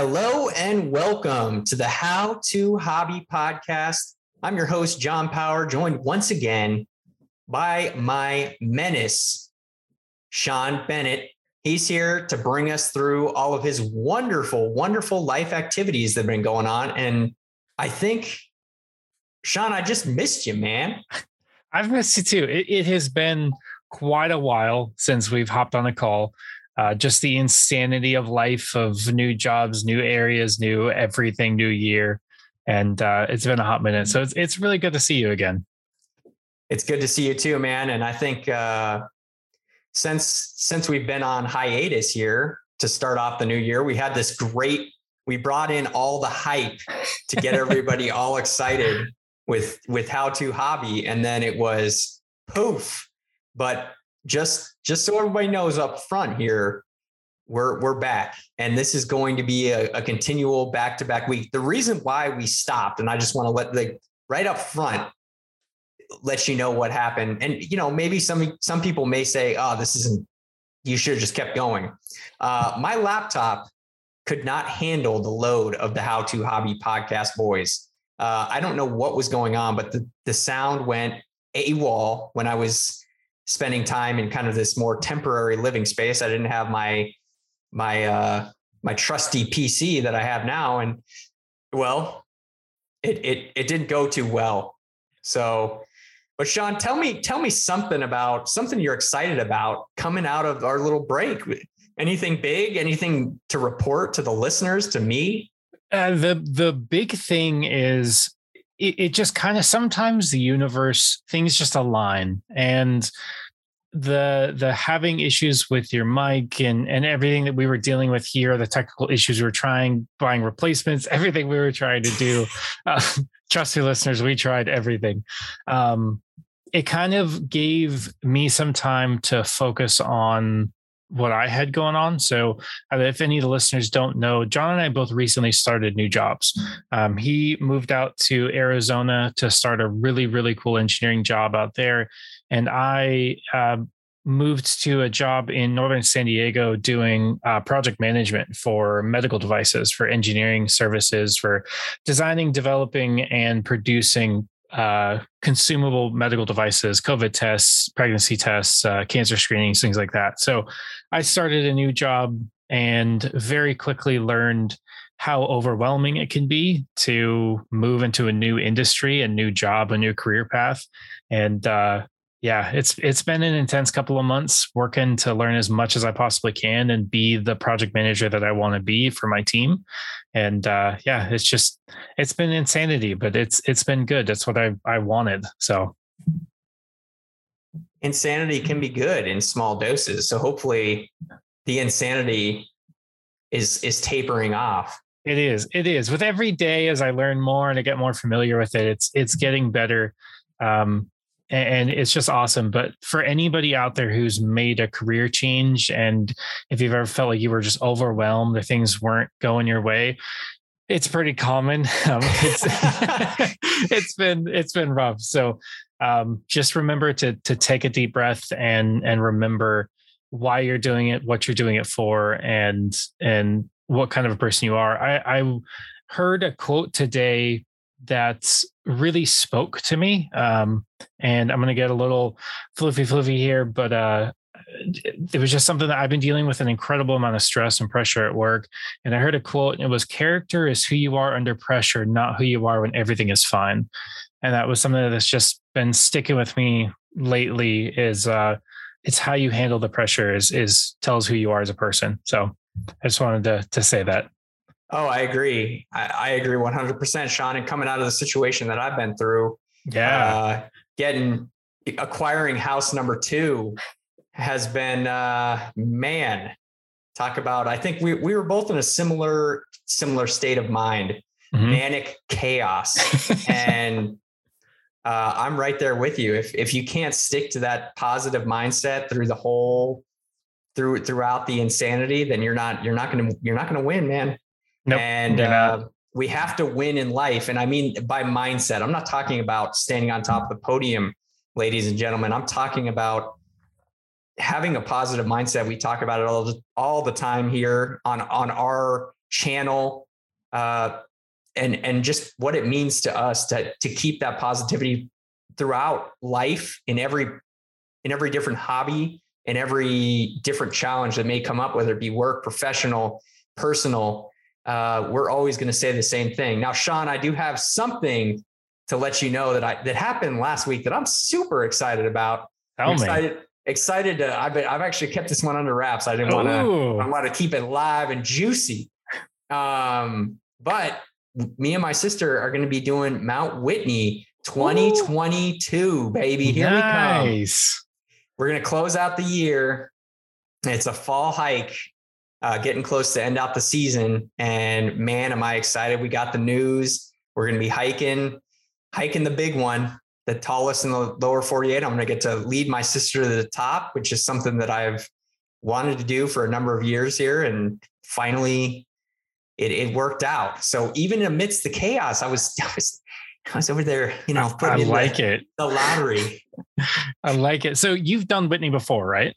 Hello and welcome to the How to Hobby podcast. I'm your host, John Power, joined once again by my menace, Sean Bennett. He's here to bring us through all of his wonderful, wonderful life activities that have been going on. And I think, Sean, I just missed you, man. I've missed you too. It, it has been quite a while since we've hopped on a call. Uh, just the insanity of life of new jobs, new areas, new everything, new year. And uh, it's been a hot minute. So it's, it's really good to see you again. It's good to see you too, man. And I think uh, since since we've been on hiatus here to start off the new year, we had this great. We brought in all the hype to get everybody all excited with with how to hobby, and then it was poof. But just just so everybody knows up front here, we're we're back, and this is going to be a, a continual back to back week. The reason why we stopped, and I just want to let like right up front let you know what happened. And you know, maybe some some people may say, "Oh, this isn't. You should have just kept going." Uh, my laptop could not handle the load of the How to Hobby podcast boys. Uh, I don't know what was going on, but the the sound went AWOL when I was spending time in kind of this more temporary living space. I didn't have my my uh, my trusty PC that I have now, and well, it it it didn't go too well. So but Sean, tell me, tell me something about something you're excited about coming out of our little break. Anything big? Anything to report to the listeners, to me? Uh, the the big thing is it, it just kind of sometimes the universe things just align and the the having issues with your mic and and everything that we were dealing with here the technical issues we were trying buying replacements everything we were trying to do uh, trust listeners we tried everything. Um it kind of gave me some time to focus on what I had going on. So, uh, if any of the listeners don't know, John and I both recently started new jobs. Um, he moved out to Arizona to start a really, really cool engineering job out there. And I uh, moved to a job in northern San Diego doing uh, project management for medical devices, for engineering services, for designing, developing, and producing uh, consumable medical devices, COVID tests, pregnancy tests, uh, cancer screenings, things like that. So I started a new job and very quickly learned how overwhelming it can be to move into a new industry, a new job, a new career path. And uh, yeah, it's it's been an intense couple of months working to learn as much as I possibly can and be the project manager that I want to be for my team. And uh, yeah, it's just it's been insanity, but it's it's been good. That's what I I wanted. So insanity can be good in small doses. So hopefully the insanity is is tapering off. It is. It is. With every day as I learn more and I get more familiar with it, it's it's getting better. Um, and it's just awesome. But for anybody out there who's made a career change, and if you've ever felt like you were just overwhelmed or things weren't going your way, it's pretty common. Um, it's, it's been it's been rough. So um, just remember to to take a deep breath and and remember why you're doing it, what you're doing it for, and and what kind of a person you are. I, I heard a quote today that really spoke to me. Um, and I'm going to get a little fluffy fluffy here, but uh, it was just something that I've been dealing with an incredible amount of stress and pressure at work. And I heard a quote, and it was character is who you are under pressure, not who you are when everything is fine. And that was something that's just been sticking with me lately is uh, it's how you handle the pressure is, is tells who you are as a person. So I just wanted to, to say that. Oh, I agree. I, I, agree 100%, Sean. And coming out of the situation that I've been through, yeah, uh, getting acquiring house number two has been, uh, man, talk about. I think we we were both in a similar similar state of mind, mm-hmm. manic chaos, and uh, I'm right there with you. If if you can't stick to that positive mindset through the whole through throughout the insanity, then you're not you're not gonna you're not gonna win, man. Nope, and uh, we have to win in life. And I mean by mindset, I'm not talking about standing on top of the podium, ladies and gentlemen. I'm talking about having a positive mindset. We talk about it all the, all the time here on on our channel, uh, and and just what it means to us to to keep that positivity throughout life in every in every different hobby in every different challenge that may come up, whether it be work, professional, personal. Uh, we're always going to say the same thing. Now, Sean, I do have something to let you know that I that happened last week that I'm super excited about. Tell I'm excited, me. excited to. I've been, I've actually kept this one under wraps. I didn't want to. I want to keep it live and juicy. Um, but me and my sister are going to be doing Mount Whitney 2022, Ooh. baby. Here nice. we come. We're going to close out the year. It's a fall hike, uh, getting close to end out the season. And man, am I excited. We got the news. We're going to be hiking, hiking the big one, the tallest in the lower 48. I'm going to get to lead my sister to the top, which is something that I've wanted to do for a number of years here. And finally, it, it worked out. So even amidst the chaos, I was, I was, I was over there, you know, I like the, it. The lottery. I like it. So you've done Whitney before, right?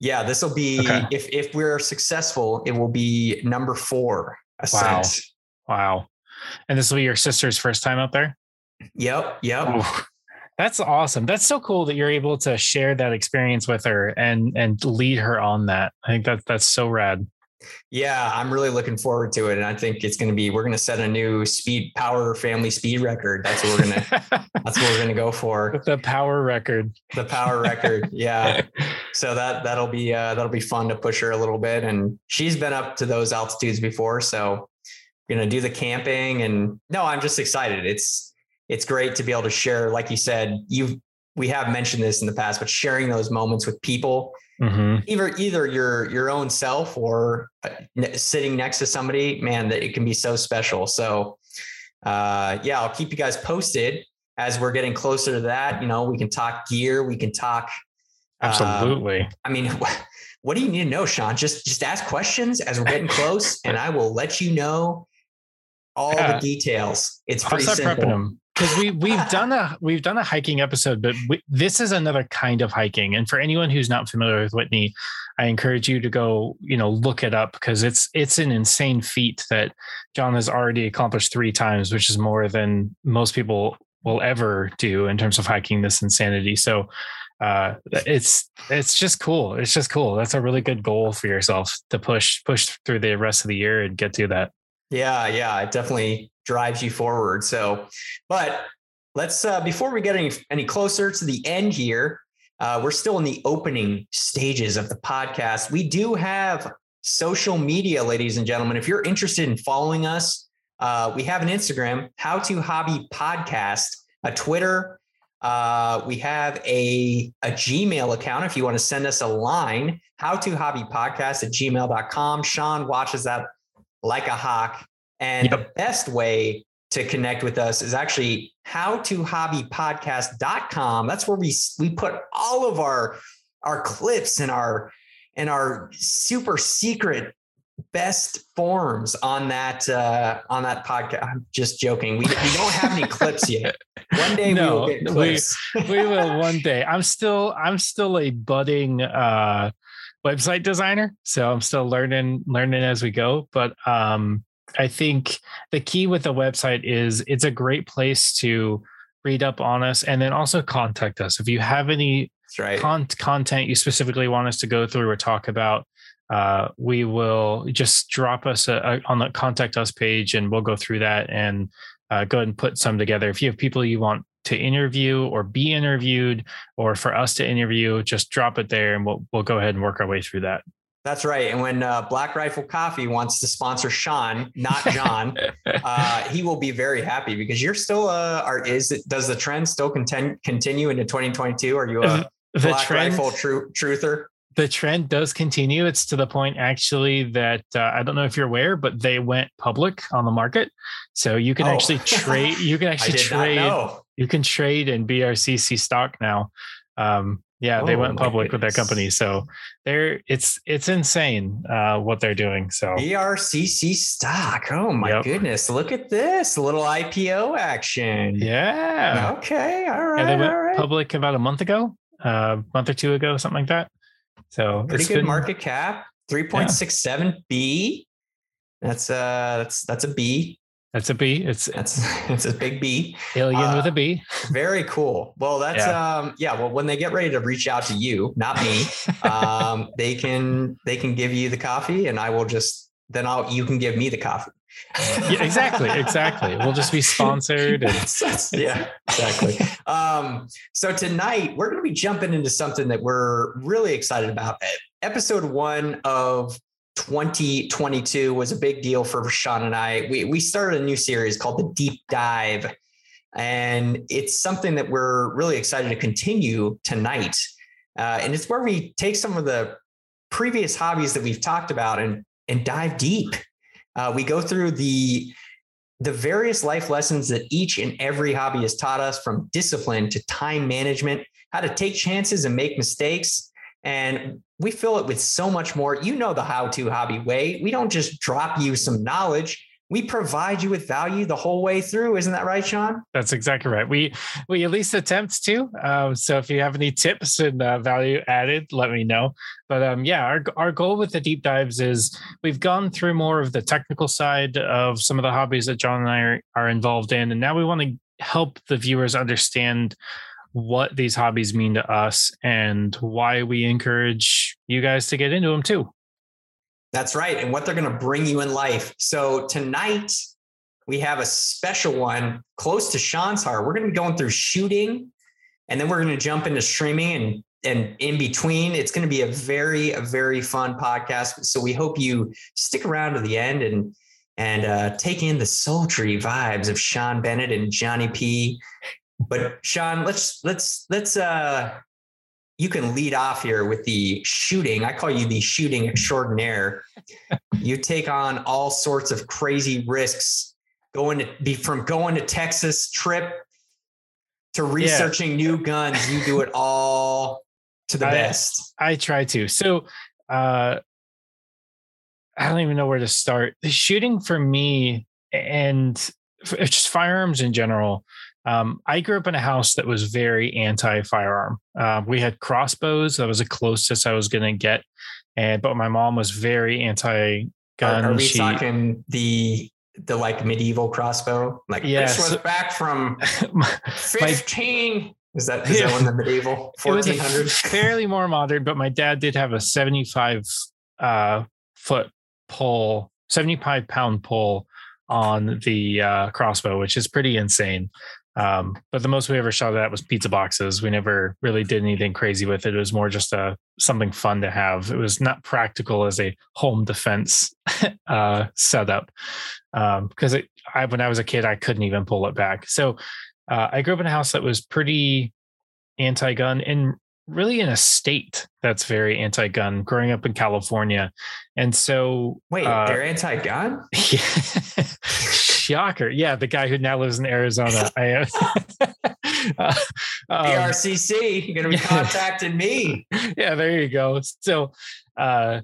Yeah, this will be okay. if if we're successful, it will be number four ascent. Wow. Wow. And this will be your sister's first time out there? Yep. Yep. That's awesome. That's so cool that you're able to share that experience with her and and lead her on that. I think that that's so rad. Yeah, I'm really looking forward to it, and I think it's going to be. We're going to set a new speed power family speed record. That's what we're going to. that's what we're going to go for. The power record. The power record. Yeah. so that that'll be uh, that'll be fun to push her a little bit, and she's been up to those altitudes before, so we're going to do the camping. And no, I'm just excited. It's it's great to be able to share, like you said, you've, we have mentioned this in the past, but sharing those moments with people Mm-hmm. Either either your your own self or uh, sitting next to somebody, man, that it can be so special. So, uh, yeah, I'll keep you guys posted as we're getting closer to that. You know, we can talk gear, we can talk. Uh, Absolutely. Uh, I mean, what do you need to know, Sean? Just just ask questions as we're getting close, and I will let you know all yeah. the details. It's pretty simple because we we've done a we've done a hiking episode, but we, this is another kind of hiking. And for anyone who's not familiar with Whitney, I encourage you to go, you know, look it up because it's it's an insane feat that John has already accomplished three times, which is more than most people will ever do in terms of hiking this insanity. So uh, it's it's just cool. It's just cool. That's a really good goal for yourself to push push through the rest of the year and get to that. Yeah, yeah, it definitely drives you forward. So, but let's uh, before we get any any closer to the end here, uh, we're still in the opening stages of the podcast. We do have social media, ladies and gentlemen. If you're interested in following us, uh, we have an Instagram, How to Hobby Podcast, a Twitter. Uh, we have a, a Gmail account if you want to send us a line, how to hobby podcast at gmail.com. Sean watches that like a hawk. And yep. the best way to connect with us is actually howtohobbypodcast.com. That's where we we put all of our our clips and our and our super secret best forms on that uh on that podcast. I'm just joking. We, we don't have any clips yet. One day no, we will get clips. We, we will one day. I'm still I'm still a budding uh website designer. So I'm still learning learning as we go. But um, I think the key with the website is it's a great place to read up on us and then also contact us if you have any right. con- content you specifically want us to go through or talk about. Uh, we will just drop us a, a, on the contact us page and we'll go through that and uh, go ahead and put some together. If you have people you want to interview or be interviewed or for us to interview, just drop it there and we'll we'll go ahead and work our way through that. That's right. And when uh, Black Rifle Coffee wants to sponsor Sean, not John, uh, he will be very happy because you're still uh, are is it does the trend still continue continue into 2022? Are you a the Black trend, Rifle tru- truther? The trend does continue. It's to the point actually that uh, I don't know if you're aware, but they went public on the market, so you can oh. actually trade. You can actually trade. You can trade in BRCC stock now. Um, yeah, oh, they went public with their company, so they're it's it's insane uh, what they're doing. So BRCC stock. Oh my yep. goodness! Look at this a little IPO action. Yeah. Okay. All right. Yeah, they went right. public about a month ago, a uh, month or two ago, something like that. So pretty good been, market cap, three point six seven B. That's uh that's that's a B. That's a B. It's That's it's a big B. alien uh, with a B. Very cool. Well, that's Yeah. um yeah. Well, when they get ready to reach out to you, not me, um, they can they can give you the coffee, and I will just then I'll you can give me the coffee. yeah, exactly, exactly. We'll just be sponsored. And yeah, exactly. um, so tonight we're going to be jumping into something that we're really excited about. Episode one of 2022 was a big deal for Sean and I. We we started a new series called the Deep Dive, and it's something that we're really excited to continue tonight. Uh, and it's where we take some of the previous hobbies that we've talked about and and dive deep. Uh, we go through the the various life lessons that each and every hobby has taught us from discipline to time management, how to take chances and make mistakes. And we fill it with so much more. You know the how to hobby way. We don't just drop you some knowledge, we provide you with value the whole way through. Isn't that right, Sean? That's exactly right. We we at least attempt to. Um, so if you have any tips and uh, value added, let me know. But um, yeah, our our goal with the deep dives is we've gone through more of the technical side of some of the hobbies that John and I are, are involved in, and now we want to help the viewers understand what these hobbies mean to us and why we encourage you guys to get into them too. That's right. And what they're going to bring you in life. So tonight, we have a special one close to Sean's heart. We're going to be going through shooting, and then we're going to jump into streaming and and in between. It's going to be a very, a very fun podcast. So we hope you stick around to the end and and uh, take in the sultry vibes of Sean Bennett and Johnny P. But Sean, let's let's let's uh you can lead off here with the shooting. I call you the shooting extraordinaire. you take on all sorts of crazy risks going to be from going to Texas trip to researching new guns. You do it all to the I- best. I try to. So uh I don't even know where to start. The shooting for me and just firearms in general. Um, I grew up in a house that was very anti-firearm. Uh, we had crossbows. That was the closest I was going to get, and but my mom was very anti-gun. Are, are we She- talking the the like medieval crossbow? Like yes. this was back from my- 15. Is that is that Yeah. one the medieval It was a 1400s? fairly more modern, but my dad did have a 75 uh, foot pull, 75 pound pull on the uh, crossbow, which is pretty insane. Um, but the most we ever shot at was pizza boxes. We never really did anything crazy with it. It was more just a something fun to have. It was not practical as a home defense uh, setup because it I, when I was a kid, I couldn't even pull it back. So uh, I grew up in a house that was pretty anti-gun and really in a state that's very anti-gun growing up in california and so Wait, uh, they're anti-gun? shocker yeah the guy who now lives in arizona i uh, uh, um, BRCC, you're going to be contacting me. yeah, there you go. So uh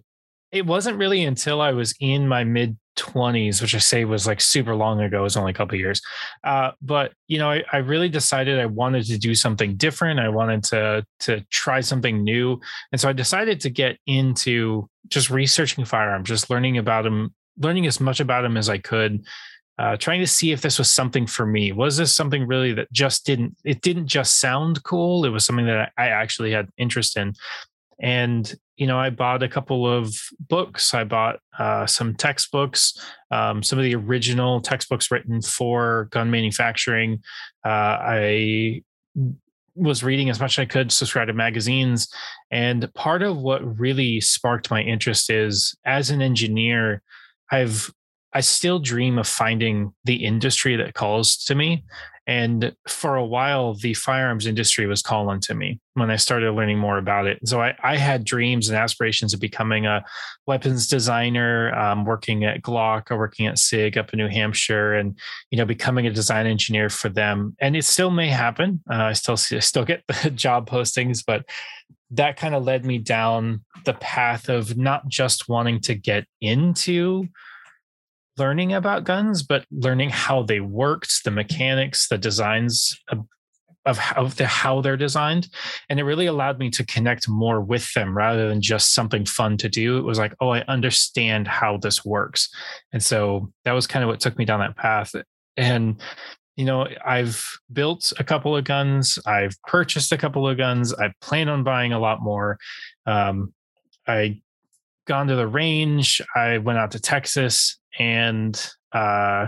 it wasn't really until I was in my mid 20s, which I say was like super long ago, it was only a couple of years. Uh, but you know, I, I really decided I wanted to do something different. I wanted to to try something new. And so I decided to get into just researching firearms, just learning about them, learning as much about them as I could. Uh, trying to see if this was something for me. Was this something really that just didn't? It didn't just sound cool. It was something that I actually had interest in. And you know, I bought a couple of books. I bought uh, some textbooks, um, some of the original textbooks written for gun manufacturing. Uh, I was reading as much as I could, subscribe to magazines. And part of what really sparked my interest is as an engineer, I've I still dream of finding the industry that calls to me. And for a while, the firearms industry was calling to me when I started learning more about it. So I, I had dreams and aspirations of becoming a weapons designer, um, working at Glock or working at SIG up in New Hampshire, and you know becoming a design engineer for them. And it still may happen. Uh, I still I still get the job postings, but that kind of led me down the path of not just wanting to get into learning about guns, but learning how they worked, the mechanics, the designs of how, the, how they're designed. And it really allowed me to connect more with them rather than just something fun to do. It was like, oh, I understand how this works. And so that was kind of what took me down that path. And you know, I've built a couple of guns. I've purchased a couple of guns. I plan on buying a lot more. Um, I gone to the range. I went out to Texas and uh,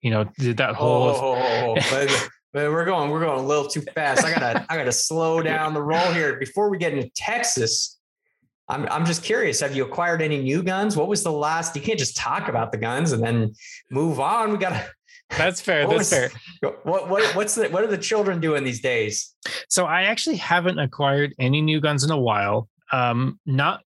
you know did that whole. Oh, but, but we're going we're going a little too fast. I gotta I gotta slow down the roll here before we get into Texas. I'm I'm just curious. Have you acquired any new guns? What was the last? You can't just talk about the guns and then move on. We gotta that's fair. That's was, fair. What what what's the what are the children doing these days? So I actually haven't acquired any new guns in a while. Um, not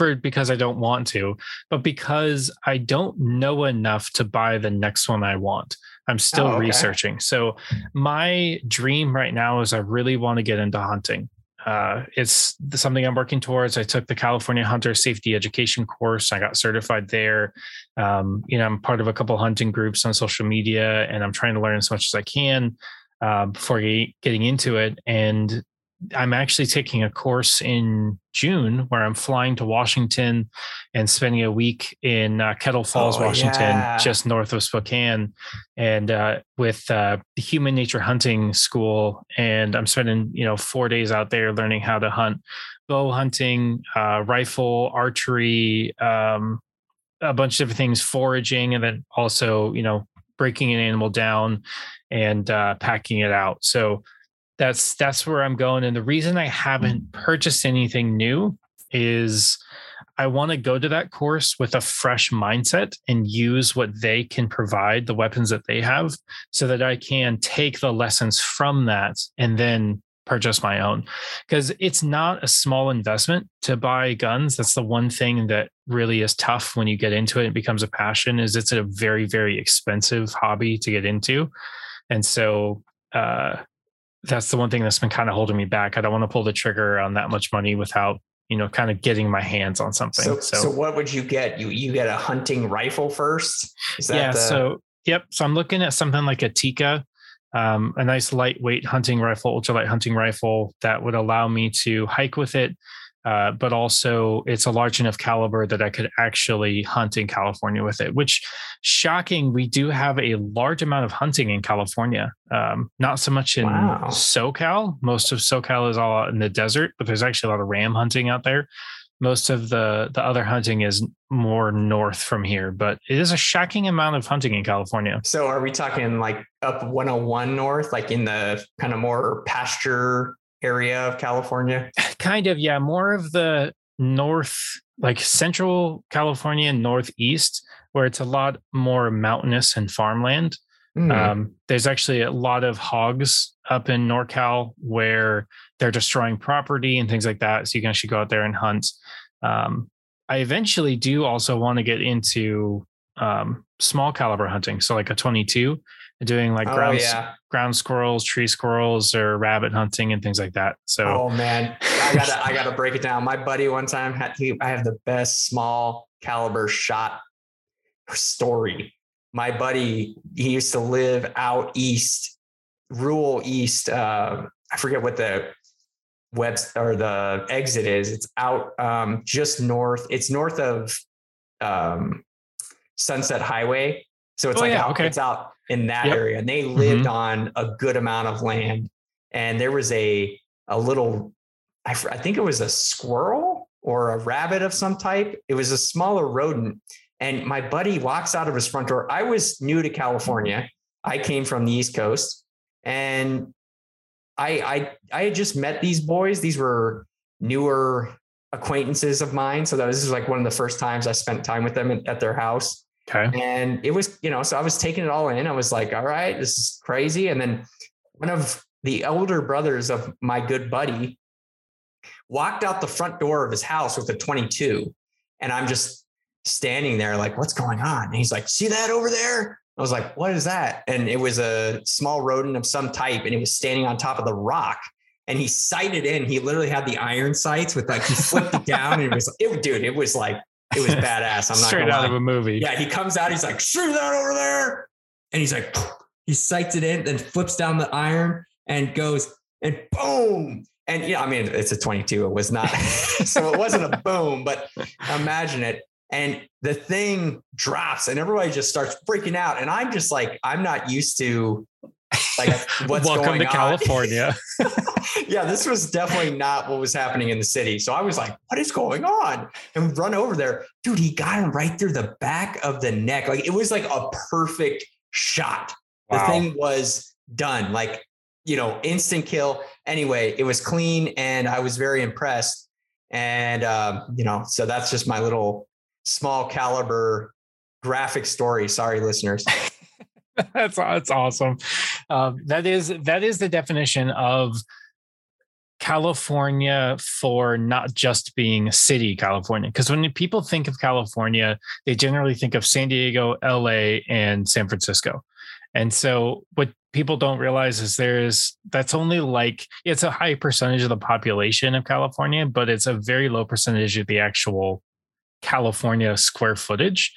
for because I don't want to, but because I don't know enough to buy the next one I want. I'm still oh, okay. researching. So my dream right now is I really want to get into hunting uh, it's something I'm working towards. I took the California Hunter Safety Education course. I got certified there. Um, you know, I'm part of a couple hunting groups on social media, and I'm trying to learn as much as I can uh, before getting into it. And I'm actually taking a course in June where I'm flying to Washington and spending a week in uh, Kettle Falls, oh, Washington, yeah. just north of Spokane, and uh, with uh, the Human Nature Hunting School. And I'm spending, you know, four days out there learning how to hunt bow hunting, uh, rifle, archery, um, a bunch of different things, foraging, and then also, you know, breaking an animal down and uh, packing it out. So that's that's where I'm going. And the reason I haven't purchased anything new is I want to go to that course with a fresh mindset and use what they can provide, the weapons that they have, so that I can take the lessons from that and then purchase my own. Because it's not a small investment to buy guns. That's the one thing that really is tough when you get into it. It becomes a passion. Is it's a very very expensive hobby to get into, and so uh, that's the one thing that's been kind of holding me back. I don't want to pull the trigger on that much money without, you know, kind of getting my hands on something. So, so, so what would you get? You you get a hunting rifle first? yeah. The... So yep. So I'm looking at something like a Tikka, um, a nice lightweight hunting rifle, ultralight hunting rifle that would allow me to hike with it, uh, but also it's a large enough caliber that I could actually hunt in California with it. Which, shocking, we do have a large amount of hunting in California. Um, not so much in wow. SoCal. Most of SoCal is all out in the desert, but there's actually a lot of ram hunting out there. Most of the the other hunting is more north from here, but it is a shocking amount of hunting in California. So, are we talking like up 101 north, like in the kind of more pasture area of California? Kind of, yeah. More of the north, like central California, northeast, where it's a lot more mountainous and farmland. Mm. Um, there's actually a lot of hogs up in NorCal where they're destroying property and things like that. So you can actually go out there and hunt. Um, I eventually do also want to get into um, small caliber hunting, so like a 22, doing like oh, ground yeah. ground squirrels, tree squirrels, or rabbit hunting and things like that. So, oh man, I gotta I gotta break it down. My buddy one time had he, I have the best small caliber shot story. My buddy, he used to live out east, rural east. Uh, I forget what the web or the exit is. It's out um, just north. It's north of um, Sunset Highway. So it's oh, like yeah, out, okay. it's out in that yep. area and they lived mm-hmm. on a good amount of land. And there was a a little I, I think it was a squirrel or a rabbit of some type. It was a smaller rodent and my buddy walks out of his front door. I was new to california. I came from the east coast and i i i had just met these boys. These were newer acquaintances of mine so that was, this was like one of the first times i spent time with them at their house Okay. And it was, you know, so I was taking it all in. I was like, all right, this is crazy. And then one of the elder brothers of my good buddy walked out the front door of his house with a 22. And I'm just standing there like, what's going on? And he's like, see that over there? I was like, what is that? And it was a small rodent of some type, and it was standing on top of the rock. And he sighted in. He literally had the iron sights with like he flipped it down, and it was, it, dude, it was like it was badass. I'm not straight out lie. of a movie. Yeah, he comes out. He's like, "Shoot that over there," and he's like, he sights it in, then flips down the iron and goes and boom. And know, I mean, it's a 22. It was not, so it wasn't a boom, but imagine it. And the thing drops and everybody just starts freaking out. And I'm just like, I'm not used to like what's Welcome to on. California. yeah, this was definitely not what was happening in the city. So I was like, what is going on? And run over there. Dude, he got him right through the back of the neck. Like it was like a perfect shot. The thing was done. Like, you know, instant kill. Anyway, it was clean and I was very impressed. And um, you know, so that's just my little small caliber graphic story. Sorry, listeners. that's that's awesome. Um, that is that is the definition of California for not just being a city, California. Because when people think of California, they generally think of San Diego, LA, and San Francisco. And so what people don't realize is there's that's only like it's a high percentage of the population of California, but it's a very low percentage of the actual California square footage.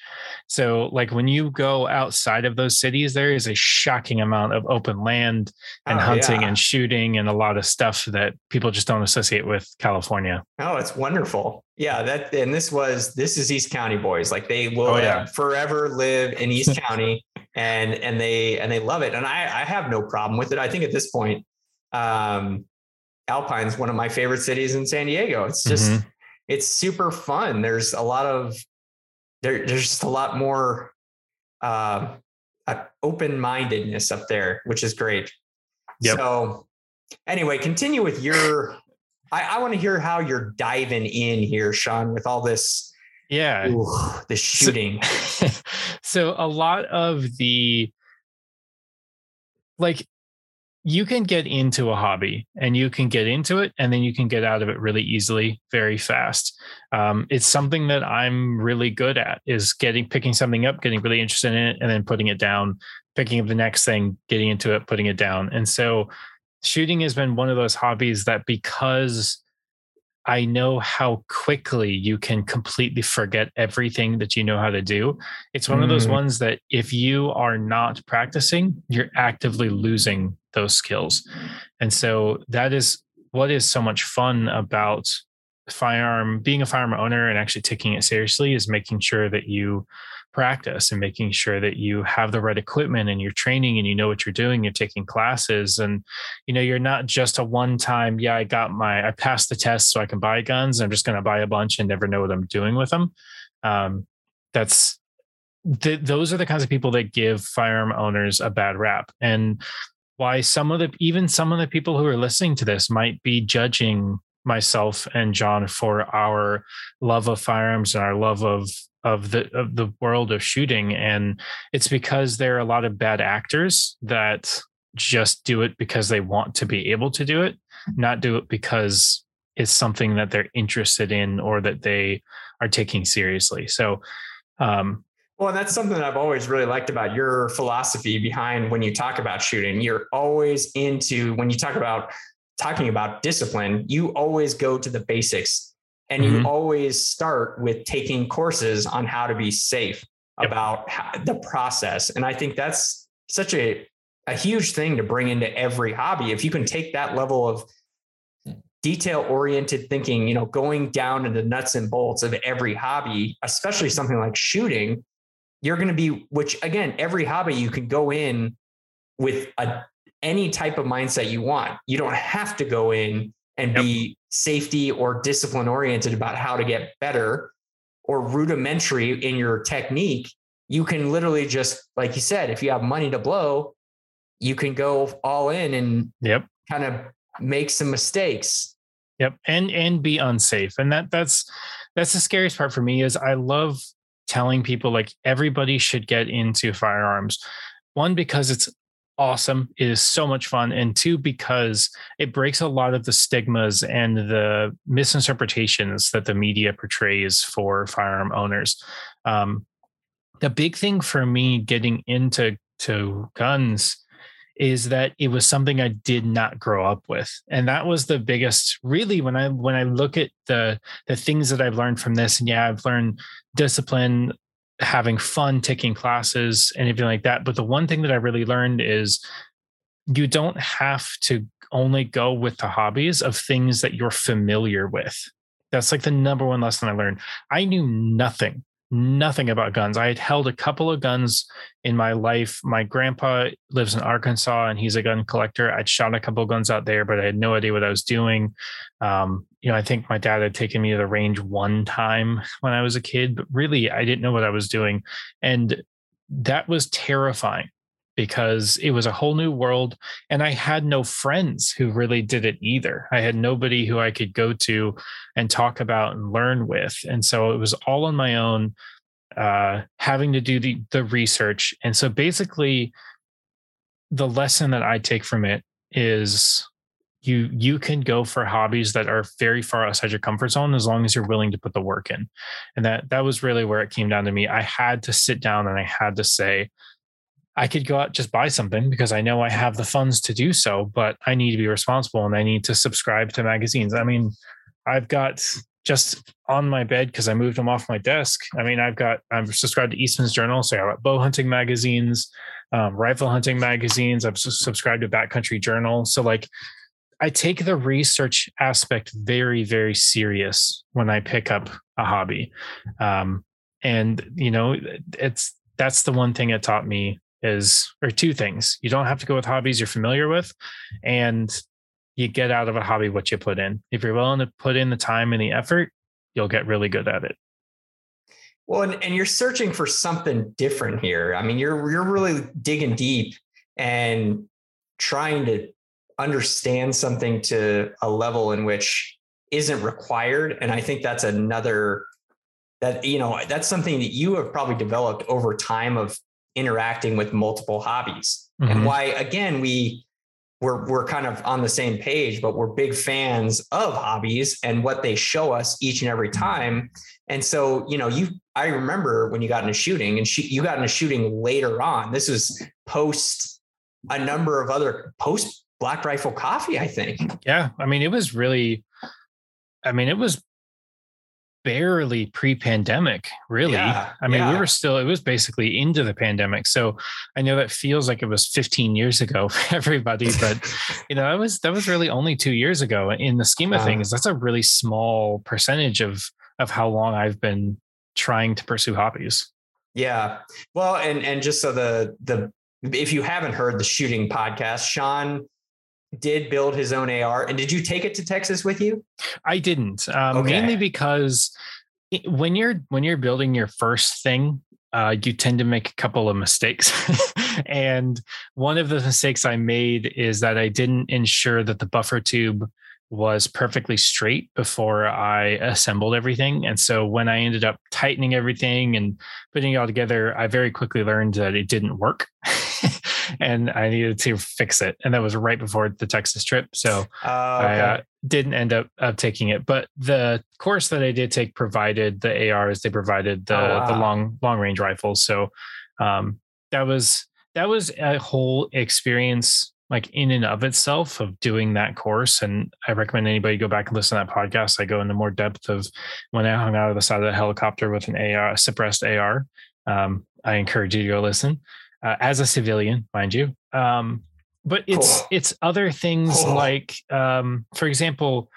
So, like when you go outside of those cities, there is a shocking amount of open land and Oh, hunting yeah. and shooting and a lot of stuff that people just don't associate with California. Oh, it's wonderful. Yeah, that and this was this is East County boys. Like they will Oh, yeah. forever live in East County and and they and they love it. And I I have no problem with it. I think at this point, um Alpine's one of my favorite cities in San Diego. It's just Mhm. It's super fun. There's a lot of there, there's just a lot more uh, uh, open-mindedness up there, which is great. Yep. So anyway, continue with your I, I want to hear how you're diving in here, Sean, with all this Yeah. ooh, the shooting. so a lot of the like you can get into a hobby and you can get into it and then you can get out of it really easily very fast. Um, it's something that i'm really good at is getting picking something up getting really interested in it and then putting it down picking up the next thing getting into it putting it down. And so shooting has been one of those hobbies that because I know how quickly you can completely forget everything that you know how to do. It's one of those Mm. ones that if you are not practicing, you're actively losing those skills. And so that is what is so much fun about firearm being a firearm owner and actually taking it seriously is making sure that you practice and making sure that you have the right equipment and you're training and you know what you're doing you're taking classes. And you know you're not just a one time yeah i got my i passed the test so i can buy guns. I'm just going to buy a bunch and never know what i'm doing with them um, that's th- those are the kinds of people that give firearm owners a bad rap. And why some of the even some of the people who are listening to this might be judging myself and john for our love of firearms and our love of of the of the world of shooting and it's because there are a lot of bad actors that just do it because they want to be able to do it, not do it because it's something that they're interested in or that they are taking seriously. So, um, Well, and that's something that I've always really liked about your philosophy behind when you talk about shooting. You're always into when you talk about talking about discipline, you always go to the basics and you Mhm. always start with taking courses on how to be safe Yep. about how, the process. And I think that's such a a huge thing to bring into every hobby. If you can take that level of detail oriented thinking, you know, going down to the nuts and bolts of every hobby, especially something like shooting, you're going to be which again every hobby you can go in with a any type of mindset you want you don't have to go in and be safety or discipline oriented about how to get better or rudimentary in your technique you can literally just like you said if you have money to blow you can go all in and yep. kind of make some mistakes Yep. And and be unsafe. And that that's that's the scariest part for me is I love telling people like everybody should get into firearms. One, because it's awesome. It is so much fun. And two, because it breaks a lot of the stigmas and the misinterpretations that the media portrays for firearm owners. Um, the big thing for me getting into to guns is that it was something I did not grow up with. And that was the biggest really when I when I look at the the things that I've learned from this and yeah, I've learned discipline, having fun taking classes and everything like that, but the one thing that I really learned is you don't have to only go with the hobbies of things that you're familiar with. That's like the number one lesson I learned. I knew nothing, nothing about guns. I had held a couple of guns in my life. My grandpa lives in Arkansas and he's a gun collector. I'd shot a couple of guns out there, but I had no idea what I was doing. Um, you know, I think my dad had taken me to the range one time when I was a kid, but really I didn't know what I was doing. And that was terrifying because it was a whole new world and I had no friends who really did it either. I had nobody who I could go to and talk about and learn with. And so it was all on my own uh, having to do the the research. And so basically the lesson that I take from it is you you can go for hobbies that are very far outside your comfort zone as long as you're willing to put the work in and that that was really where it came down to me i had to sit down and i had to say I could go out just buy something because I know I have the funds to do so, but I need to be responsible and I need to subscribe to magazines. I mean, I've got just on my bed because I moved them off my desk. I mean, I've got I'm subscribed to Eastman's Journal, so I got bow hunting magazines, um, rifle hunting magazines. I've subscribed to Backcountry Journal, so like I take the research aspect very very serious when I pick up a hobby, um, and you know it's that's the one thing it taught me is or two things. You don't have to go with hobbies you're familiar with and you get out of a hobby what you put in. If you're willing to put in the time and the effort, you'll get really good at it. Well, and, and you're searching for something different here. I mean, you're you're really digging deep and trying to understand something to a level in which isn't required. And I think that's another that you know that's something that you have probably developed over time of interacting with multiple hobbies. Mm-hmm. and why again we we're we're kind of on the same page but we're big fans of hobbies and what they show us each and every time. And so you know you i remember when you got into shooting and you got into shooting later on. This was post a number of other post black rifle coffee i think. Yeah i mean it was really i mean it was barely pre-pandemic really. Yeah, i mean yeah. we were still it was basically into the pandemic. So i know that feels like it was 15 years ago for everybody but you know that was that was really only two years ago. In the scheme of uh, things that's a really small percentage of of how long i've been trying to pursue hobbies. Yeah. Well and and just so the the if you haven't heard the shooting podcast sean did build his own AR. And did you take it to Texas with you? I didn't, um, okay. mainly because when you're when you're building your first thing, uh, you tend to make a couple of mistakes. and one of the mistakes I made is that I didn't ensure that the buffer tube was perfectly straight before I assembled everything. And so when I ended up tightening everything and putting it all together, I very quickly learned that it didn't work. and I needed to fix it. And that was right before the Texas trip. So uh, okay. I uh, didn't end up uh, taking it. But the course that I did take provided the ARs, they provided the, oh, wow. the long, long range rifles. So um, that was, that was a whole experience like in and of itself of doing that course. And I recommend anybody go back and listen to that podcast. I go into more depth of when I hung out of the side of the helicopter with an AR, a suppressed AR. Um, I encourage you to go listen uh, as a civilian, mind you. Um, but it's cool. it's other things cool. like, um, for example,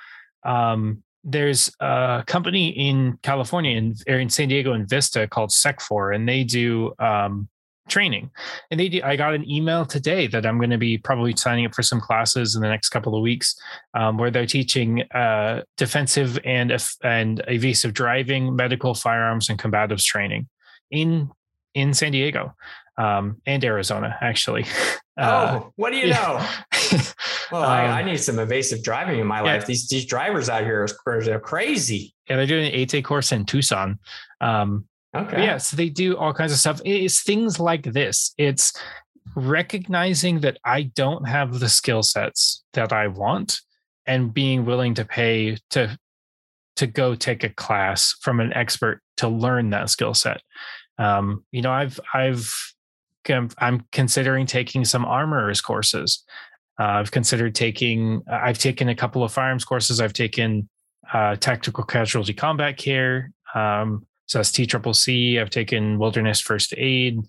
um, there's a company in California in, or in San Diego in Vista called SecFor, and they do um, training. And they do, I got an email today that I'm going to be probably signing up for some classes in the next couple of weeks, um, where they're teaching uh, defensive and and evasive driving, medical firearms, and combatives training in in San Diego um, and Arizona, actually. Uh, oh, what do you know? well, um, I, I, need some evasive driving in my yeah. life. These these drivers out here are crazy. Yeah, they're doing an eight day course in Tucson. Um, okay. Yeah, so they do all kinds of stuff. It's things like this. It's recognizing that I don't have the skill sets that I want, and being willing to pay to to go take a class from an expert to learn that skill set. Um, you know, I've I've I'm considering taking some armorers courses. Uh, I've considered taking. I've taken a couple of firearms courses. I've taken uh, tactical casualty combat care. Um, so that's T Triple C. I've taken wilderness first aid.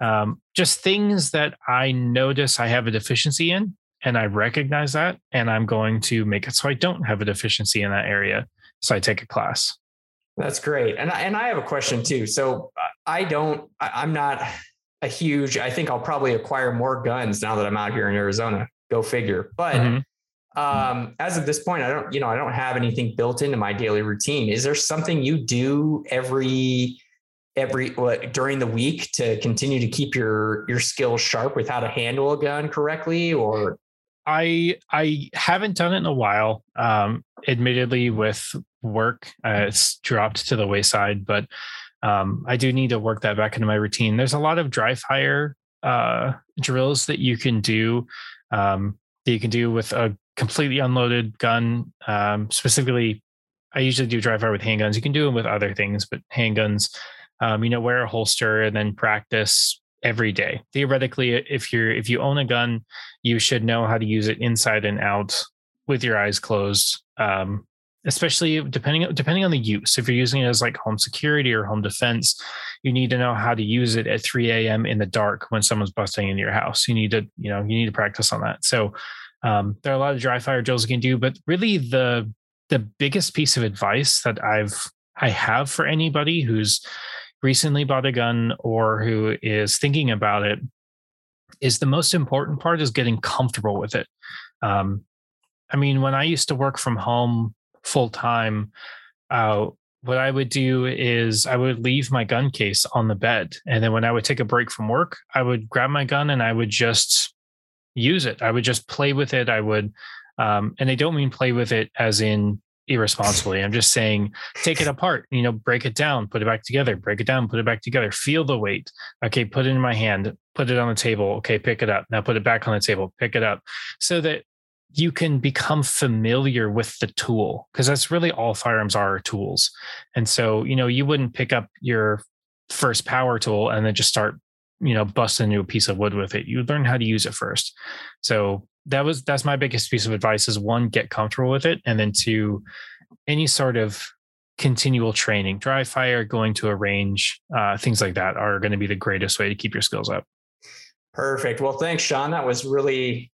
Um, just things that I notice I have a deficiency in, and I recognize that, and I'm going to make it so I don't have a deficiency in that area. So I take a class. That's great. And I, and I have a question too. So I don't, I'm not a huge, I think I'll probably acquire more guns now that I'm out here in Arizona. Go figure. But mm-hmm. um, as of this point, I don't, you know, I don't have anything built into my daily routine. Is there something you do every, every what, during the week to continue to keep your your skills sharp with how to handle a gun correctly or I I haven't done it in a while. Um, admittedly, with work, uh, it's dropped to the wayside. But um, I do need to work that back into my routine. There's a lot of dry fire uh, drills that you can do um, that you can do with a completely unloaded gun. Um, specifically, I usually do dry fire with handguns. You can do them with other things, but handguns, um, you know, wear a holster and then practice every day. Theoretically, if you're if you own a gun, you should know how to use it inside and out with your eyes closed. Um, especially depending depending on the use. If you're using it as like home security or home defense, you need to know how to use it at 3 a.m. in the dark when someone's busting into your house. You need to, you know, you need to practice on that. So um, there are a lot of dry fire drills you can do, but really the the biggest piece of advice that I've I have for anybody who's recently bought a gun or who is thinking about it is the most important part is getting comfortable with it. Um, I mean, when I used to work from home full time, uh, what I would do is I would leave my gun case on the bed. And then when I would take a break from work, I would grab my gun and I would just use it. I would just play with it. I would, um, and I don't mean play with it as in irresponsibly. I'm just saying take it apart, you know, break it down, put it back together, break it down, put it back together, feel the weight. Okay, put it in my hand, put it on the table. Okay, pick it up. Now put it back on the table, pick it up. So that you can become familiar with the tool because that's really all firearms are tools. And so, you know, you wouldn't pick up your first power tool and then just start, you know, busting into a piece of wood with it. You learn how to use it first. So that was that's my biggest piece of advice is one, get comfortable with it. And then two, any sort of continual training, dry fire, going to a range, uh, things like that are going to be the greatest way to keep your skills up. Perfect. Well, thanks, Sean. That was really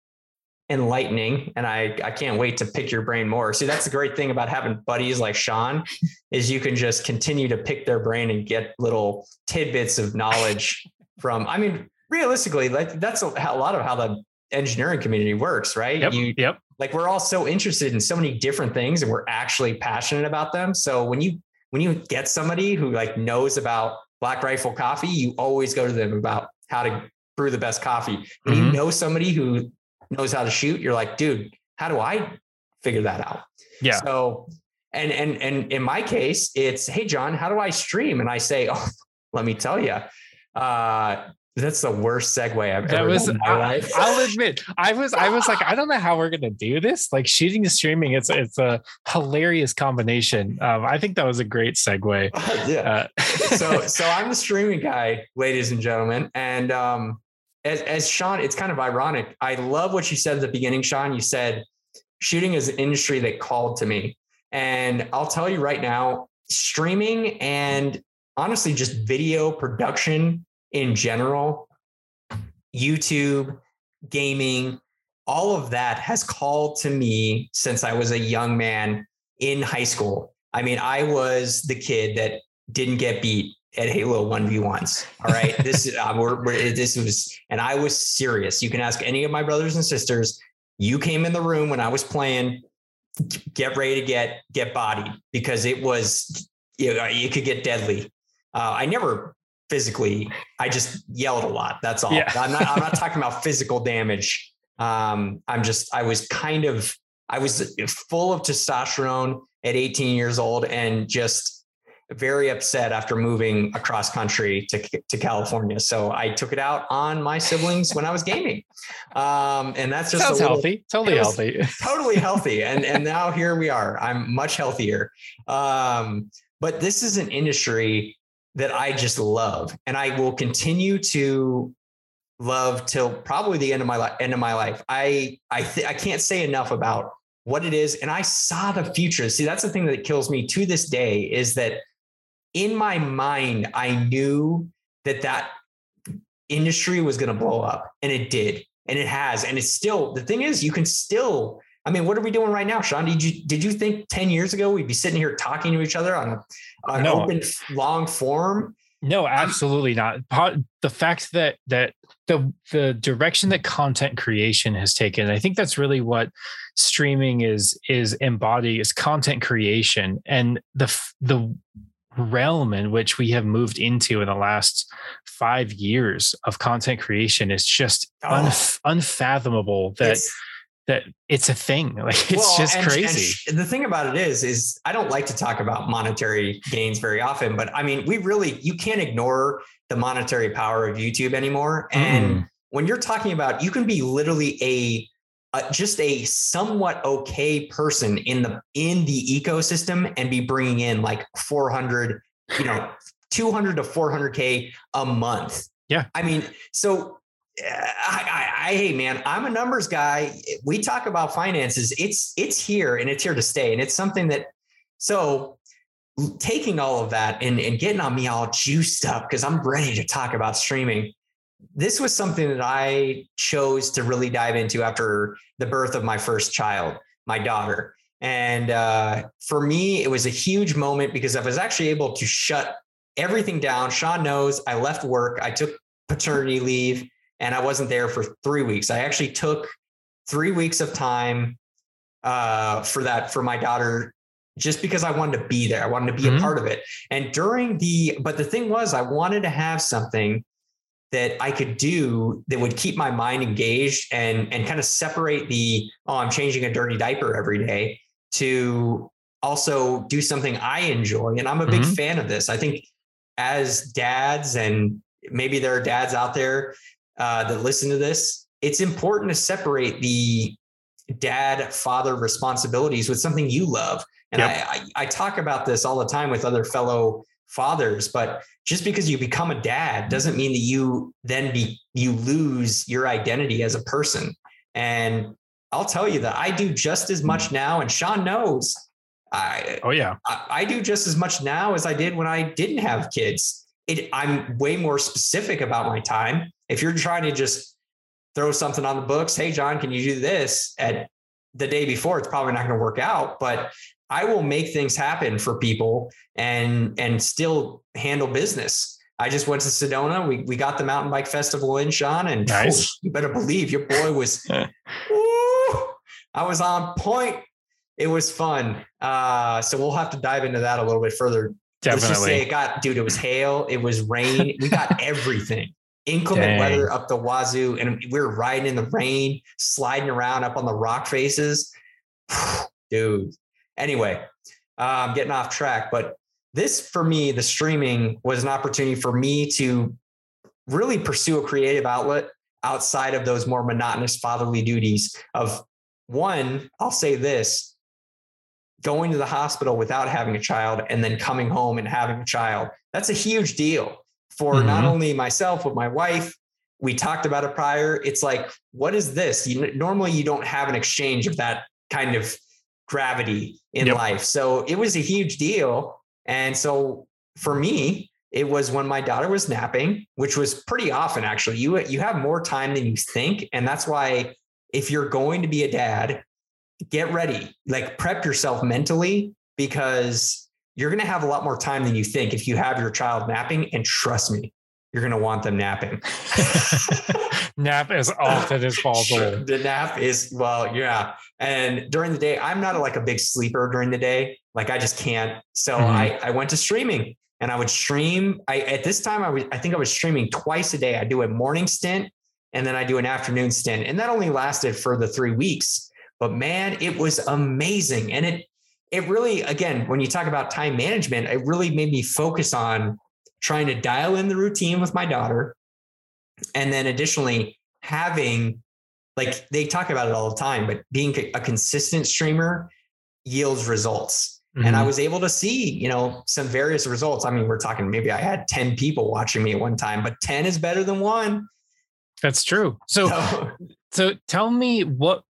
enlightening and I, I can't wait to pick your brain more. See, that's the great thing about having buddies like Sean is you can just continue to pick their brain and get little tidbits of knowledge from, I mean, realistically, like that's a, a lot of how the engineering community works, right? Yep. You, yep. Like we're all so interested in so many different things and we're actually passionate about them. So when you, when you get somebody who like knows about black rifle coffee, you always go to them about how to brew the best coffee. When mm-hmm. you know somebody who knows how to shoot, you're like, dude, how do I figure that out? Yeah. So, and and and in my case, it's hey John, how do I stream? And I say, oh, let me tell you, uh, that's the worst segue I've that ever was, done in my life. I'll admit, I was, I was like, I don't know how we're gonna do this. Like shooting and streaming, it's it's a hilarious combination. Um, I think that was a great segue. yeah. Uh, so, so I'm the streaming guy, ladies and gentlemen, and um, as, as Sean, it's kind of ironic. I love what you said at the beginning, Sean. You said shooting is an industry that called to me. And I'll tell you right now, streaming and honestly, just video production in general, YouTube, gaming, all of that has called to me since I was a young man in high school. I mean, I was the kid that didn't get beat at Halo 1v1s. All right. this is, uh, we're, we're, this was, and I was serious. You can ask any of my brothers and sisters. You came in the room when I was playing, get ready to get, get bodied because it was, you know, it could get deadly. Uh, I never physically, I just yelled a lot. That's all. Yeah. I'm not, I'm not talking about physical damage. Um, I'm just, I was kind of, I was full of testosterone at 18 years old and just very upset after moving across country to, to California. So I took it out on my siblings when I was gaming. Um, and that's just little, healthy, totally healthy, totally healthy. And, and now here we are, I'm much healthier. Um, but this is an industry that I just love and I will continue to love till probably the end of my life, end of my life. I, I, th- I can't say enough about what it is. And I saw the future. See, that's the thing that kills me to this day is that in my mind, I knew that that industry was going to blow up and it did and it has and it's still the thing is you can still I mean, what are we doing right now, Sean? Did you did you think ten years ago we'd be sitting here talking to each other on a on no. open long form? No, absolutely not. The fact that that the the direction that content creation has taken, I think that's really what streaming is is embodied is content creation and the the realm in which we have moved into in the last five years of content creation is just oh. unf- unfathomable that it's, that it's a thing. Like it's well, just and, crazy. And the thing about it is, is I don't like to talk about monetary gains very often, but I mean, we really you can't ignore the monetary power of YouTube anymore. And mm. when you're talking about, you can be literally a uh, just a somewhat okay person in the in the ecosystem and be bringing in like 400 you know 200 to 400k a month yeah i mean so I, I, I, hey man, I'm a numbers guy. We talk about finances. It's it's here and it's here to stay, and it's something that. So, taking all of that and and getting on me all juiced up because I'm ready to talk about streaming this was something that I chose to really dive into after the birth of my first child, my daughter. And uh, for me, it was a huge moment because I was actually able to shut everything down. Sean knows I left work, I took paternity leave, and I wasn't there for three weeks. I actually took three weeks of time uh, for that for my daughter just because I wanted to be there. I wanted to be mm-hmm. a part of it. And during the, but the thing was, I wanted to have something that I could do that would keep my mind engaged and and kind of separate the oh I'm changing a dirty diaper every day to also do something I enjoy and I'm a big mm-hmm. fan of this. I think as dads and maybe there are dads out there uh, that listen to this, it's important to separate the dad father responsibilities with something you love. And yep. I, I I talk about this all the time with other fellow fathers, but just because you become a dad doesn't mean that you then be you lose your identity as a person. And I'll tell you that I do just as much now, and Sean knows. I oh yeah, I, I do just as much now as I did when I didn't have kids. It, I'm way more specific about my time. If you're trying to just throw something on the books, hey John, can you do this at the day before? It's probably not going to work out. But I will make things happen for people and and still handle business. I just went to Sedona. We we got the mountain bike festival in, Sean, and nice. oh, you better believe your boy was. I was on point. It was fun. Uh, so we'll have to dive into that a little bit further. Definitely. Let's just say it got, dude. It was hail. It was rain. We got everything. Inclement Dang. weather up the wazoo, and we were riding in the rain, sliding around up on the rock faces. dude, Anyway, uh, I'm getting off track, but this for me, the streaming was an opportunity for me to really pursue a creative outlet outside of those more monotonous fatherly duties of one, I'll say this going to the hospital without having a child and then coming home and having a child. That's a huge deal for mm-hmm. not only myself, but my wife. We talked about it prior. It's like, what is this? You, normally, you don't have an exchange of that kind of gravity in yep. life. So it was a huge deal. And so for me, it was when my daughter was napping, which was pretty often actually. You you have more time than you think, and that's why if you're going to be a dad, get ready. Like prep yourself mentally because you're going to have a lot more time than you think if you have your child napping and trust me, you're going to want them napping. nap as often as possible. The nap is well, yeah. And during the day, I'm not a, like a big sleeper during the day. Like I just can't. So mm-hmm. I I went to streaming and I would stream. I at this time I was I think I was streaming twice a day. I do a morning stint and then I do an afternoon stint, and that only lasted for the three weeks. But man, it was amazing, and it it really again when you talk about time management, it really made me focus on trying to dial in the routine with my daughter. And then additionally, having like they talk about it all the time, but being a consistent streamer yields results. Mm-hmm. And I mm-hmm. was able to see, you know, some various results. I mean, we're talking maybe I had 10 people watching me at one time, but 10 is better than one. That's true. So, so, so tell me what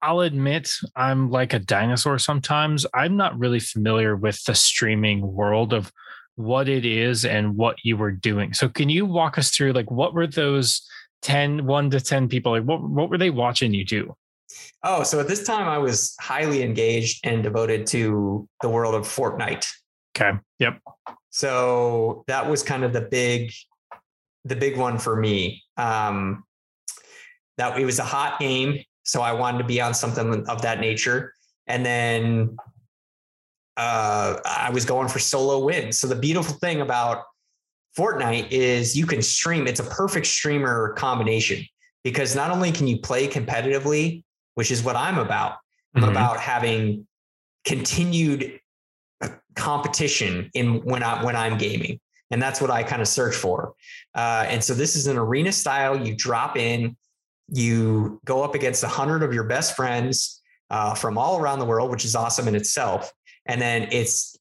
I'll admit I'm like a dinosaur sometimes. I'm not really familiar with the streaming world of what it is and what you were doing. So can you walk us through like what were those 10, 1 to 10 people? Like what, what were they watching you do? Oh, so at this time I was highly engaged and devoted to the world of Fortnite. Okay. Yep. So that was kind of the big, the big one for me. Um, that it was a hot game, so I wanted to be on something of that nature. And then uh, I was going for solo wins. So the beautiful thing about Fortnite is you can stream. It's a perfect streamer combination because not only can you play competitively, which is what I'm about. I'm mm-hmm. about having continued competition in when I when I'm gaming, and that's what I kind of search for. Uh, and so this is an arena style. You drop in, you go up against a hundred of your best friends uh, from all around the world, which is awesome in itself. And then it's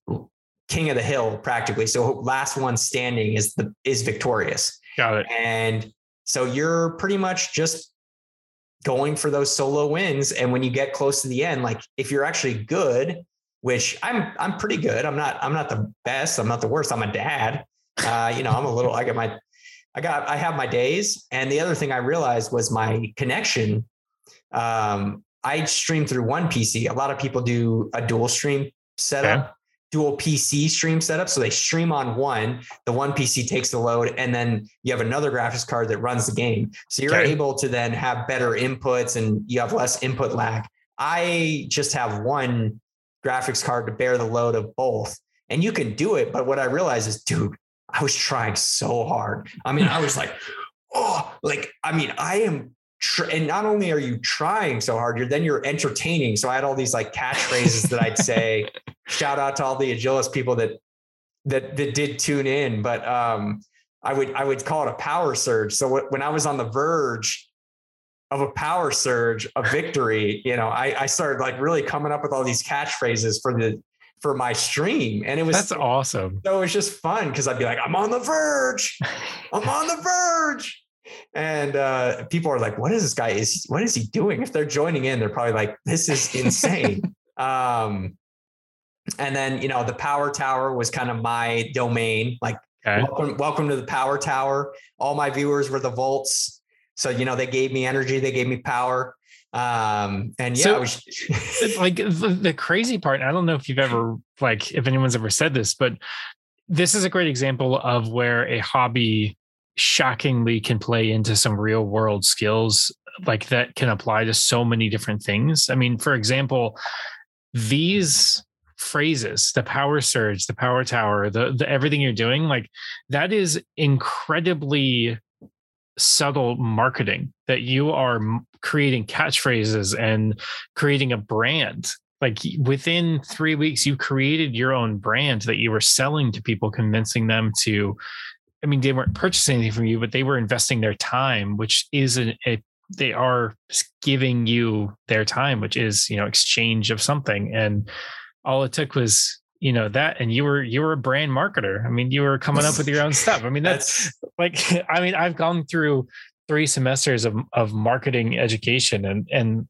king of the hill practically. So last one standing is the is victorious. Got it. And so you're pretty much just going for those solo wins. And when you get close to the end, like if you're actually good, which I'm I'm pretty good. I'm not I'm not the best. I'm not the worst. I'm a dad. Uh, you know, I'm a little. I got my I got I have my days. And the other thing I realized was my connection. Um, I stream through one PC. A lot of people do a dual stream setup. Okay dual PC stream setup. So they stream on one, the one PC takes the load, and then you have another graphics card that runs the game. So you're okay. able to then have better inputs and you have less input lag. I just have one graphics card to bear the load of both. And you can do it. But what I realize is, dude, I was trying so hard. I mean, I was like, oh, like, I mean, I am Tr- and not only are you trying so hard, you're then you're entertaining. So I had all these like catchphrases that I'd say. Shout out to all the Agilis people that that that did tune in. But um, I would I would call it a power surge. So w- when I was on the verge of a power surge, a victory, you know, I, I started like really coming up with all these catchphrases for the for my stream. And it was that's awesome. So it was just fun because I'd be like, I'm on the verge. I'm on the verge and uh, people are like, "What is this guy? Is what is he doing?" If they're joining in, they're probably like, "This is insane." um, and then you know, the power tower was kind of my domain. Like, okay. welcome, welcome to the power tower. All my viewers were the volts, so you know, they gave me energy, they gave me power. Um, and yeah, so, was- like the, the crazy part. I don't know if you've ever like if anyone's ever said this, but this is a great example of where a hobby shockingly can play into some real world skills like that can apply to so many different things. I mean, for example, these phrases, the power surge, the power tower, the, the everything you're doing, like that is incredibly subtle marketing that you are creating catchphrases and creating a brand. Like within three weeks you created your own brand that you were selling to people convincing them to I mean, they weren't purchasing anything from you, but they were investing their time, which is a, a they are giving you their time, which is you know exchange of something, and all it took was you know that and you were you were a brand marketer i mean you were coming up with your own stuff i mean that's like i mean i've gone through three semesters of, of marketing education and and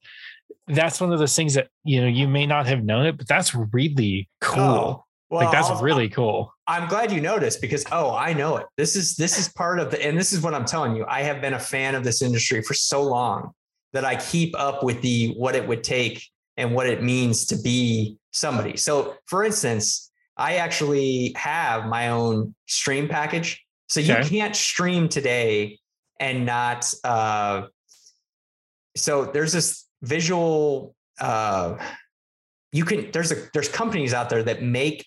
that's one of those things that you know you may not have known it but that's really cool oh, well, like that's I'll, really cool. I'm glad you noticed because oh, I know it. This is this is part of the and this is what I'm telling you. I have been a fan of this industry for so long that I keep up with the what it would take and what it means to be somebody. So, for instance, I actually have my own stream package. So you can't stream today and not uh so there's this visual uh you can there's a there's companies out there that make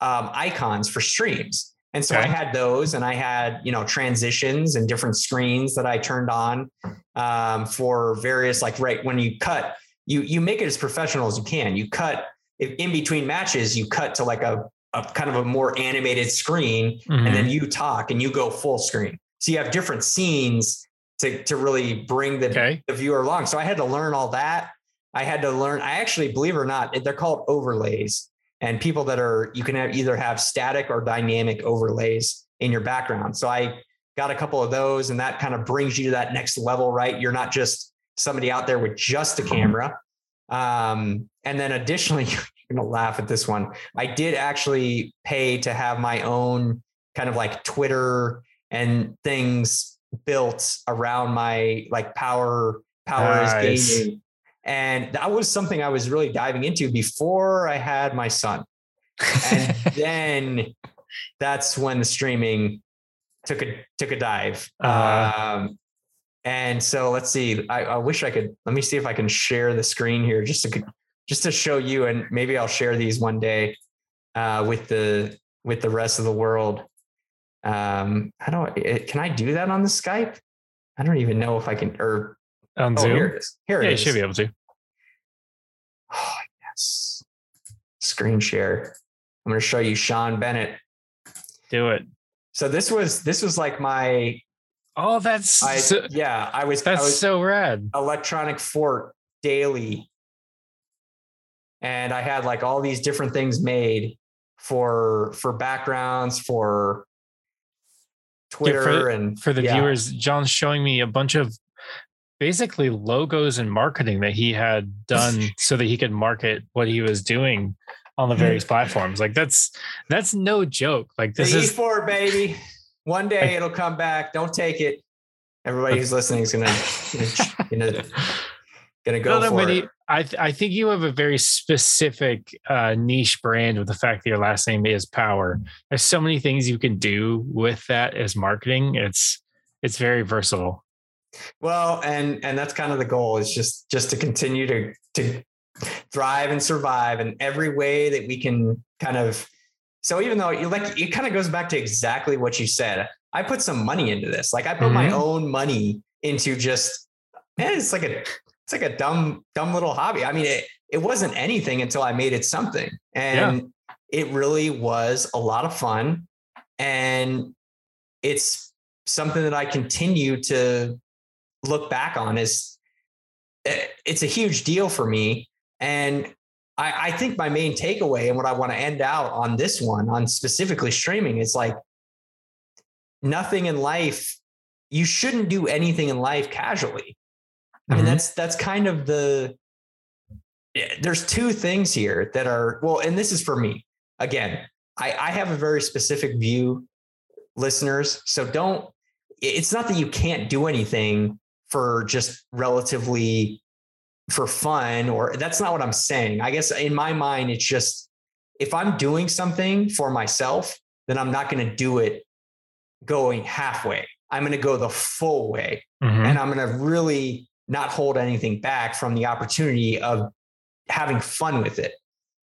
um, icons for streams. And so okay. I had those and I had, you know, transitions and different screens that I turned on um, for various, like, right when you cut, you, you make it as professional as you can. You cut if in between matches, you cut to like a, a kind of a more animated screen mm-hmm. and then you talk and you go full screen. So you have different scenes to, to really bring the, okay. the viewer along. So I had to learn all that. I had to learn, I actually, believe it or not, they're called overlays and people that are you can have either have static or dynamic overlays in your background. So I got a couple of those, and that kind of brings you to that next level, right? You're not just somebody out there with just a camera. Um, and then additionally, you're gonna laugh at this one. I did actually pay to have my own kind of like Twitter and things built around my like power power nice. is gaming. And that was something I was really diving into before I had my son. And then that's when the streaming took a took a dive. Uh, um, and so let's see. I, I, wish I could. Let me see if I can share the screen here just to just to show you, and maybe I'll share these one day uh, with the with the rest of the world. Um, how do I? Can I do that on the Skype? I don't even know if I can. Or on oh, Zoom. Here it is. Here yeah, it is. you should be able to. Oh yes. Screen share. I'm going to show you Sean Bennett. Do it. So this was this was like my Oh, that's I, so, yeah. I was that's I was so rad. Electronic Fort daily, and I had like all these different things made for for backgrounds for Twitter yeah, for, and for the yeah. viewers. John's showing me a bunch of basically logos and marketing that he had done so that he could market what he was doing on the various platforms. Like that's that's no joke. Like this the is E4 baby. One day it'll come back. Don't take it. Everybody who's listening is gonna gonna gonna go for many, it. I th- I think you have a very specific uh, niche brand with the fact that your last name is Power. There's so many things you can do with that as marketing. It's it's very versatile. Well, and and that's kind of the goal is just just to continue to to thrive and survive in every way that we can kind of so even though you like it kind of goes back to exactly what you said i put some money into this. Like i put mm-hmm. my own money into just man it's like a it's like a dumb dumb little hobby. I mean it, it wasn't anything until i made it something. And yeah. it really was a lot of fun. And it's something that i continue to look back on as eh, it's a huge deal for me. And I, I think my main takeaway and what I want to end out on this one, on specifically streaming, is like nothing in life, you shouldn't do anything in life casually. I mean, mm-hmm. that's that's kind of the there's two things here that are well, and this is for me. Again, I, I have a very specific view, listeners. So don't it's not that you can't do anything for just relatively for fun or that's not what I'm saying. I guess in my mind, it's just if I'm doing something for myself, then I'm not going to do it going halfway. I'm going to go the full way. Mm-hmm. And I'm going to really not hold anything back from the opportunity of having fun with it.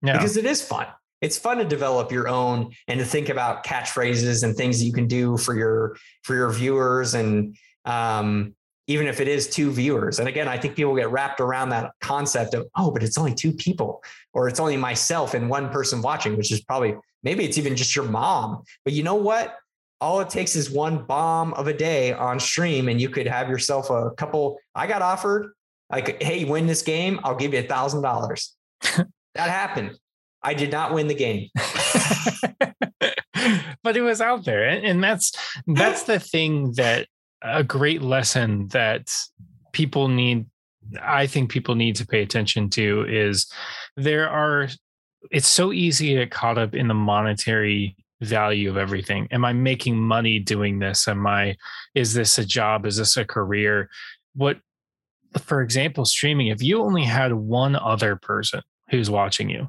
Yeah. Because it is fun. It's fun to develop your own and to think about catchphrases and things that you can do for your for your viewers and um, even if it is two viewers. And again, I think people get wrapped around that concept of, oh, but it's only two people, or it's only myself and one person watching, which is probably maybe it's even just your mom. But you know what? All it takes is one bomb of a day on stream, and you could have yourself a couple. I got offered, like, hey, win this game, I'll give you a thousand dollars. That happened. I did not win the game. but it was out there. And that's that's the thing that a great lesson that people need I think people need to pay attention to is there are it's so easy to get caught up in the monetary value of everything. Am I making money doing this? Am I is this a job? Is this a career? What for example, streaming, if you only had one other person who's watching you,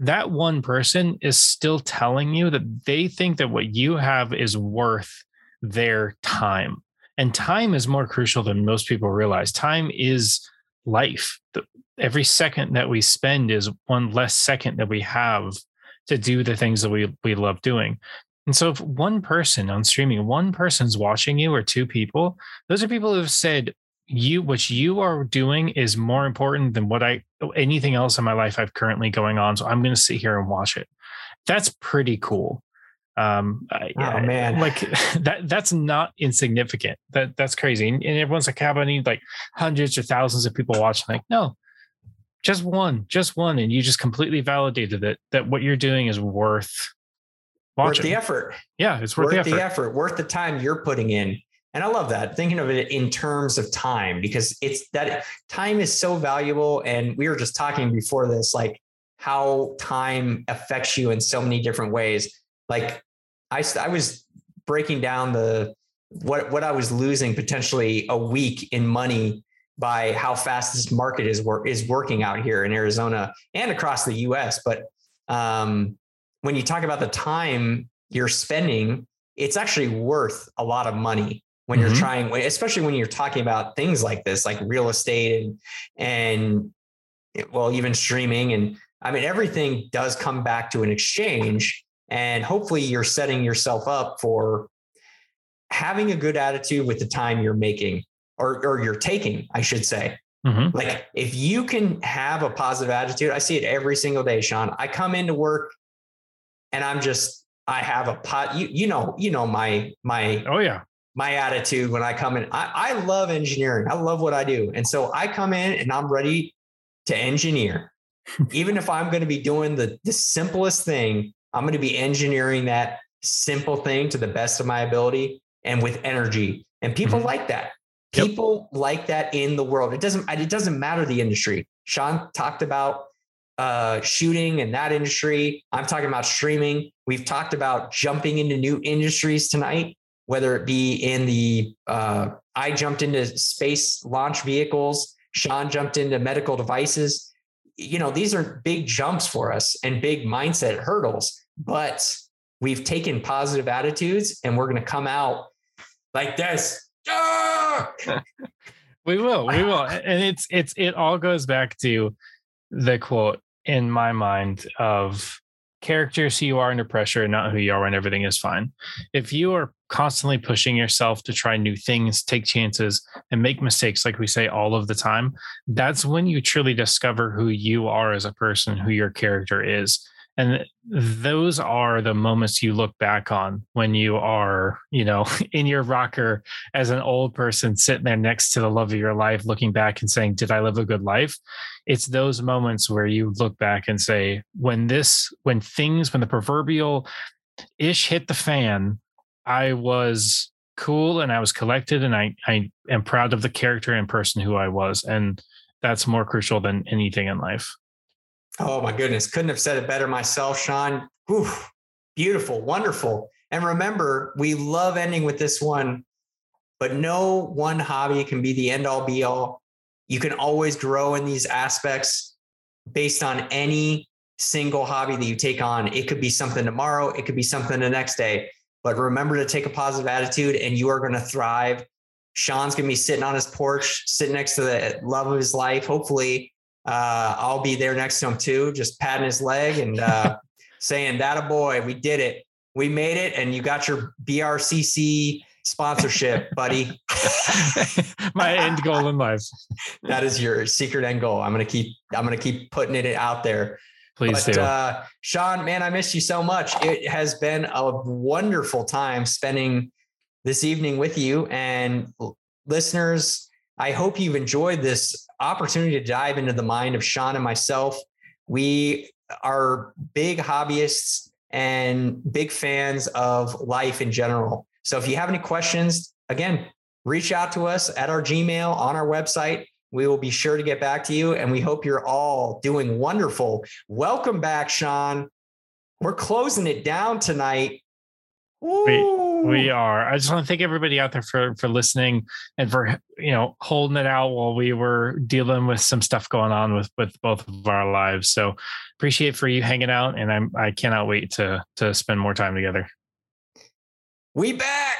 that one person is still telling you that they think that what you have is worth their time. And time is more crucial than most people realize. Time is life. Every second that we spend is one less second that we have to do the things that we, we love doing. And so if one person on streaming, one person's watching you or two people, those are people who have said, you what you are doing is more important than what I anything else in my life I've currently going on. So I'm going to sit here and watch it. That's pretty cool. Um, oh man, like that, that's not insignificant. That that's crazy. And, and everyone's like, how about I need like hundreds or thousands of people watching? Like, no, just one, just one. And you just completely validated it that what you're doing is worth watching. Worth the effort. Yeah. It's worth, worth the, effort. the effort, worth the time you're putting in. And I love that thinking of it in terms of time because it's that time is so valuable. And we were just talking before this, like how time affects you in so many different ways. Like I, I was breaking down the what what I was losing potentially a week in money by how fast this market is work is working out here in Arizona and across the U.S. But um, when you talk about the time you're spending, it's actually worth a lot of money when mm-hmm. you're trying, especially when you're talking about things like this, like real estate and and well, even streaming and I mean everything does come back to an exchange, and hopefully you're setting yourself up for having a good attitude with the time you're making or, or you're taking, I should say. Mm-hmm. Like if you can have a positive attitude, I see it every single day, Sean. I come into work and I'm just, I have a pot. You, you know, you know, my, my, oh yeah, my attitude when I come in. I, I love engineering. I love what I do. And so I come in and I'm ready to engineer. Even if I'm going to be doing the, the simplest thing, I'm going to be engineering that simple thing to the best of my ability and with energy. And people mm-hmm. like that. People yep. like that in the world. It doesn't it doesn't matter the industry. Sean talked about uh, shooting and that industry. I'm talking about streaming. We've talked about jumping into new industries tonight, whether it be in the uh, I jumped into space launch vehicles. Sean jumped into medical devices. You know, these are big jumps for us and big mindset hurdles, but we've taken positive attitudes and we're going to come out like this. Ah! we will, we will. And it's, it's, it all goes back to the quote in my mind of characters who you are under pressure and not who you are when everything is fine. If you are constantly pushing yourself to try new things, take chances, and make mistakes, like we say all of the time, that's when you truly discover who you are as a person, who your character is and those are the moments you look back on when you are you know in your rocker as an old person sitting there next to the love of your life looking back and saying did i live a good life? It's those moments where you look back and say when this when things when the proverbial ish hit the fan i was cool and i was collected and i i am proud of the character and person who i was. And that's more crucial than anything in life Oh my goodness. Couldn't have said it better myself, Sean. Beautiful, wonderful. And remember, we love ending with this one, but no one hobby can be the end all be all. You can always grow in these aspects based on any single hobby that you take on. It could be something tomorrow, it could be something the next day. But remember to take a positive attitude and you are going to thrive. Sean's going to be sitting on his porch, sitting next to the love of his life, hopefully uh, I'll be there next to him too, just patting his leg and uh, saying, "That a boy, we did it, we made it, and you got your BRCC sponsorship, buddy." My end goal in life. that is your secret end goal. I'm gonna keep. I'm gonna keep putting it out there. Please but, do. Uh, Sean, man, I miss you so much. It has been a wonderful time spending this evening with you and listeners. I hope you've enjoyed this opportunity to dive into the mind of Sean and myself. We are big hobbyists and big fans of life in general. So if you have any questions, again, reach out to us at our Gmail on our website. We will be sure to get back to you. And we hope you're all doing wonderful. Welcome back, Sean. We're closing it down tonight. We are. I just want to thank everybody out there for for listening and for you know holding it out while we were dealing with some stuff going on with with both of our lives. So appreciate for you hanging out, and I'm I cannot wait to to spend more time together. We back.